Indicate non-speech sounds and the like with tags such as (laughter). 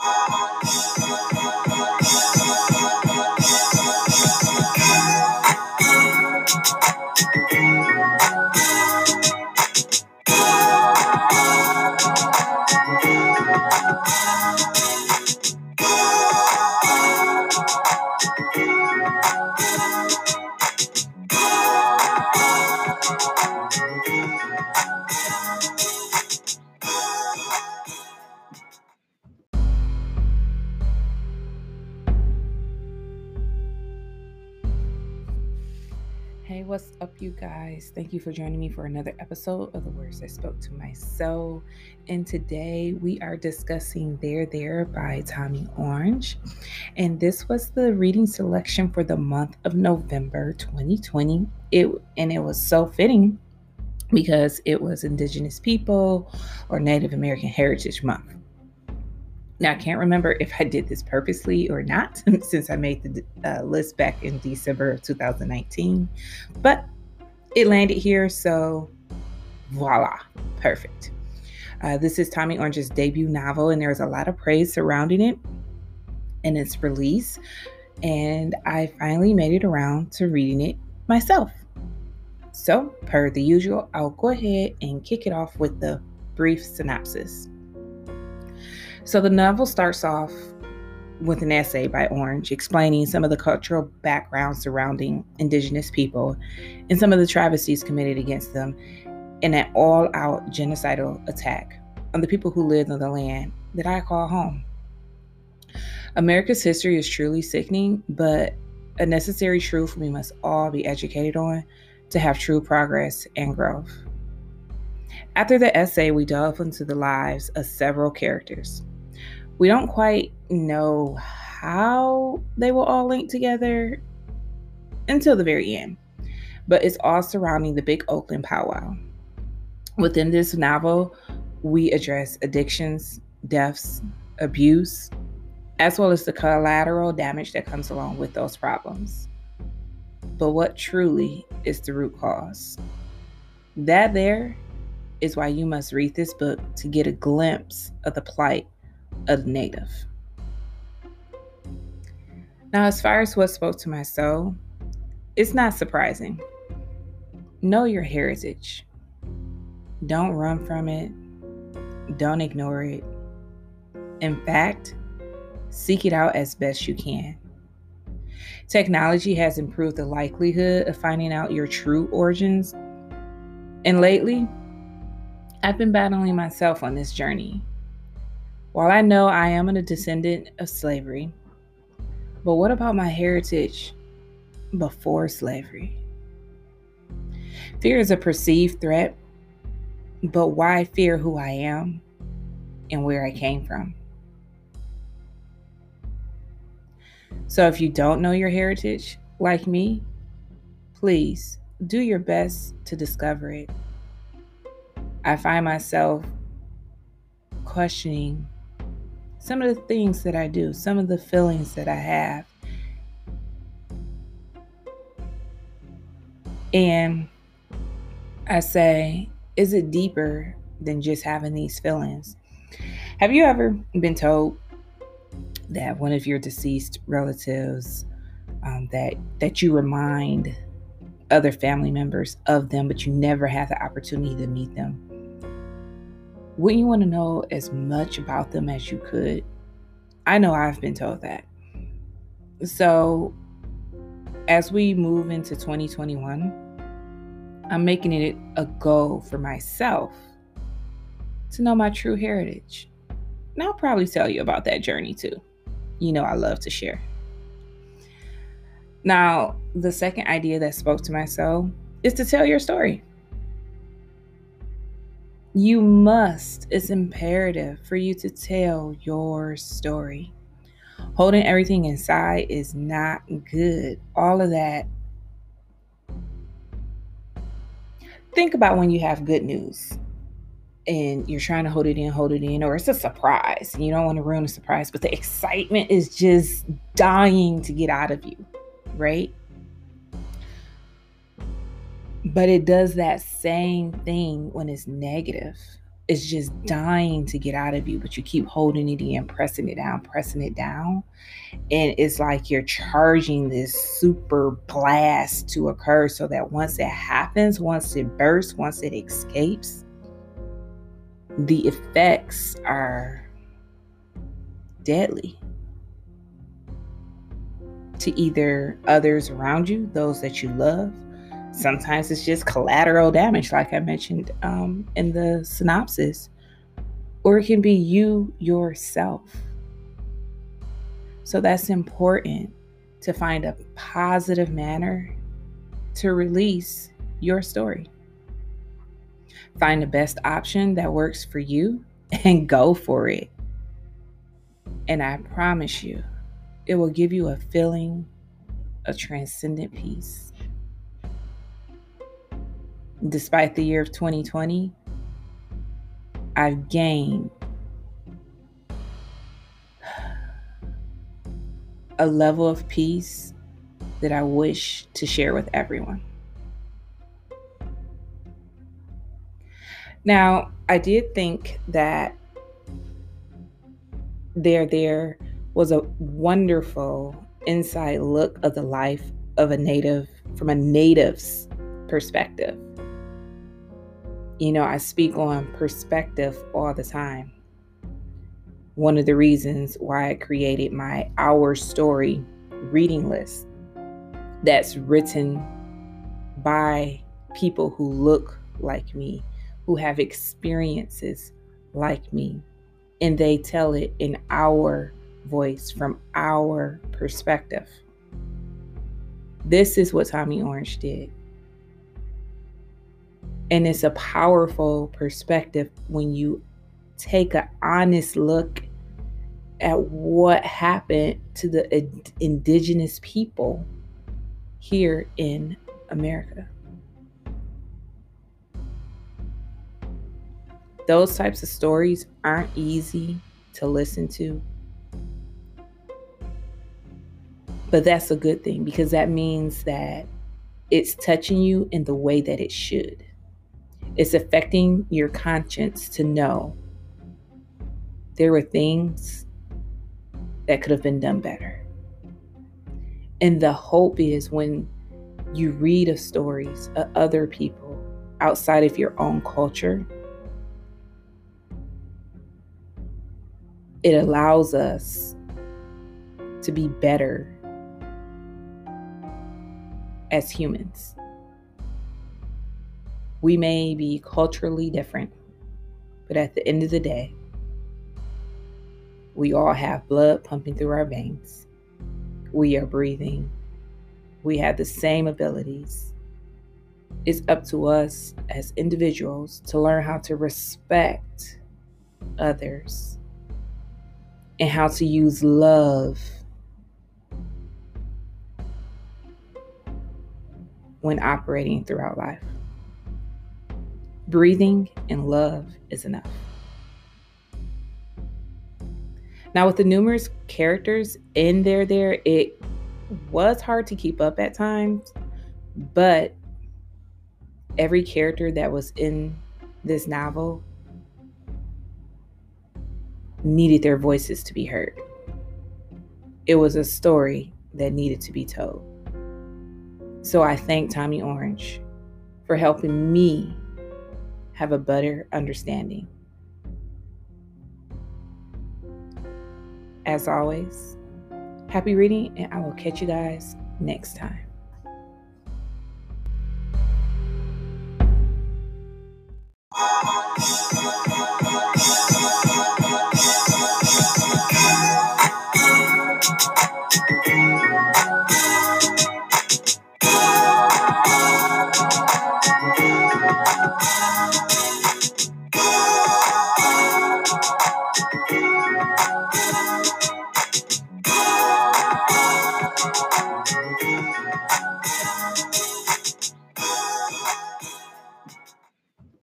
Thank you. Hey, what's up, you guys? Thank you for joining me for another episode of The Words I Spoke to My Soul. And today we are discussing There There by Tommy Orange. And this was the reading selection for the month of November 2020. It and it was so fitting because it was Indigenous People or Native American Heritage Month. Now, I can't remember if I did this purposely or not (laughs) since I made the uh, list back in December of 2019, but it landed here, so voila, perfect. Uh, this is Tommy Orange's debut novel, and there's a lot of praise surrounding it and its release. And I finally made it around to reading it myself. So, per the usual, I'll go ahead and kick it off with the brief synopsis. So the novel starts off with an essay by Orange explaining some of the cultural background surrounding Indigenous people and some of the travesties committed against them in an all out genocidal attack on the people who lived on the land that I call home. America's history is truly sickening, but a necessary truth we must all be educated on to have true progress and growth. After the essay, we delve into the lives of several characters we don't quite know how they will all link together until the very end, but it's all surrounding the big Oakland powwow. Within this novel, we address addictions, deaths, abuse, as well as the collateral damage that comes along with those problems. But what truly is the root cause? That there is why you must read this book to get a glimpse of the plight the native. Now, as far as what spoke to my soul, it's not surprising. Know your heritage. Don't run from it. Don't ignore it. In fact, seek it out as best you can. Technology has improved the likelihood of finding out your true origins. And lately, I've been battling myself on this journey. While I know I am a descendant of slavery, but what about my heritage before slavery? Fear is a perceived threat, but why fear who I am and where I came from? So if you don't know your heritage, like me, please do your best to discover it. I find myself questioning some of the things that I do, some of the feelings that I have. And I say, is it deeper than just having these feelings? Have you ever been told that one of your deceased relatives um, that that you remind other family members of them, but you never have the opportunity to meet them? Wouldn't you want to know as much about them as you could? I know I've been told that. So, as we move into 2021, I'm making it a goal for myself to know my true heritage. And I'll probably tell you about that journey too. You know, I love to share. Now, the second idea that spoke to my soul is to tell your story. You must, it's imperative for you to tell your story. Holding everything inside is not good. All of that. Think about when you have good news and you're trying to hold it in, hold it in, or it's a surprise. You don't want to ruin a surprise, but the excitement is just dying to get out of you, right? But it does that same thing when it's negative. It's just dying to get out of you, but you keep holding it in, pressing it down, pressing it down. And it's like you're charging this super blast to occur so that once it happens, once it bursts, once it escapes, the effects are deadly to either others around you, those that you love. Sometimes it's just collateral damage, like I mentioned um, in the synopsis, or it can be you yourself. So that's important to find a positive manner to release your story. Find the best option that works for you and go for it. And I promise you, it will give you a feeling of transcendent peace. Despite the year of 2020, I've gained a level of peace that I wish to share with everyone. Now, I did think that There There was a wonderful inside look of the life of a native from a native's perspective. You know, I speak on perspective all the time. One of the reasons why I created my Our Story reading list that's written by people who look like me, who have experiences like me, and they tell it in our voice from our perspective. This is what Tommy Orange did. And it's a powerful perspective when you take an honest look at what happened to the indigenous people here in America. Those types of stories aren't easy to listen to But that's a good thing because that means that it's touching you in the way that it should. It's affecting your conscience to know there were things that could have been done better. And the hope is when you read of stories of other people outside of your own culture, it allows us to be better as humans. We may be culturally different, but at the end of the day, we all have blood pumping through our veins. We are breathing. We have the same abilities. It's up to us as individuals to learn how to respect others and how to use love when operating throughout life. Breathing and love is enough. Now, with the numerous characters in there, there it was hard to keep up at times, but every character that was in this novel needed their voices to be heard. It was a story that needed to be told. So I thank Tommy Orange for helping me have a better understanding. As always, happy reading, and I will catch you guys next time.